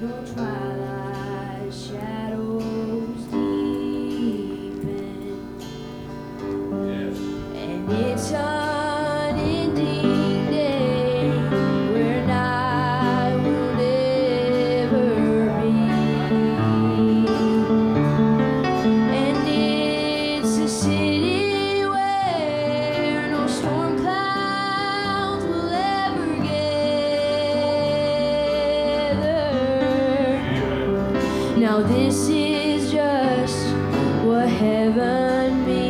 流游 Now this is just what heaven means.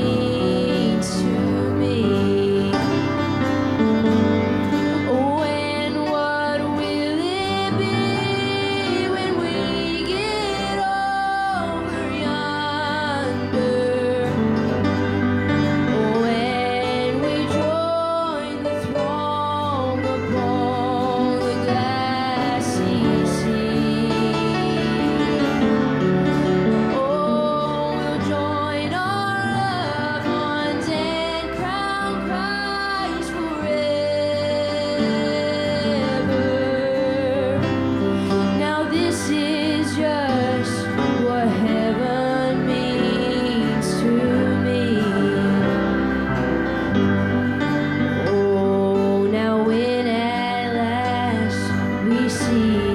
しい。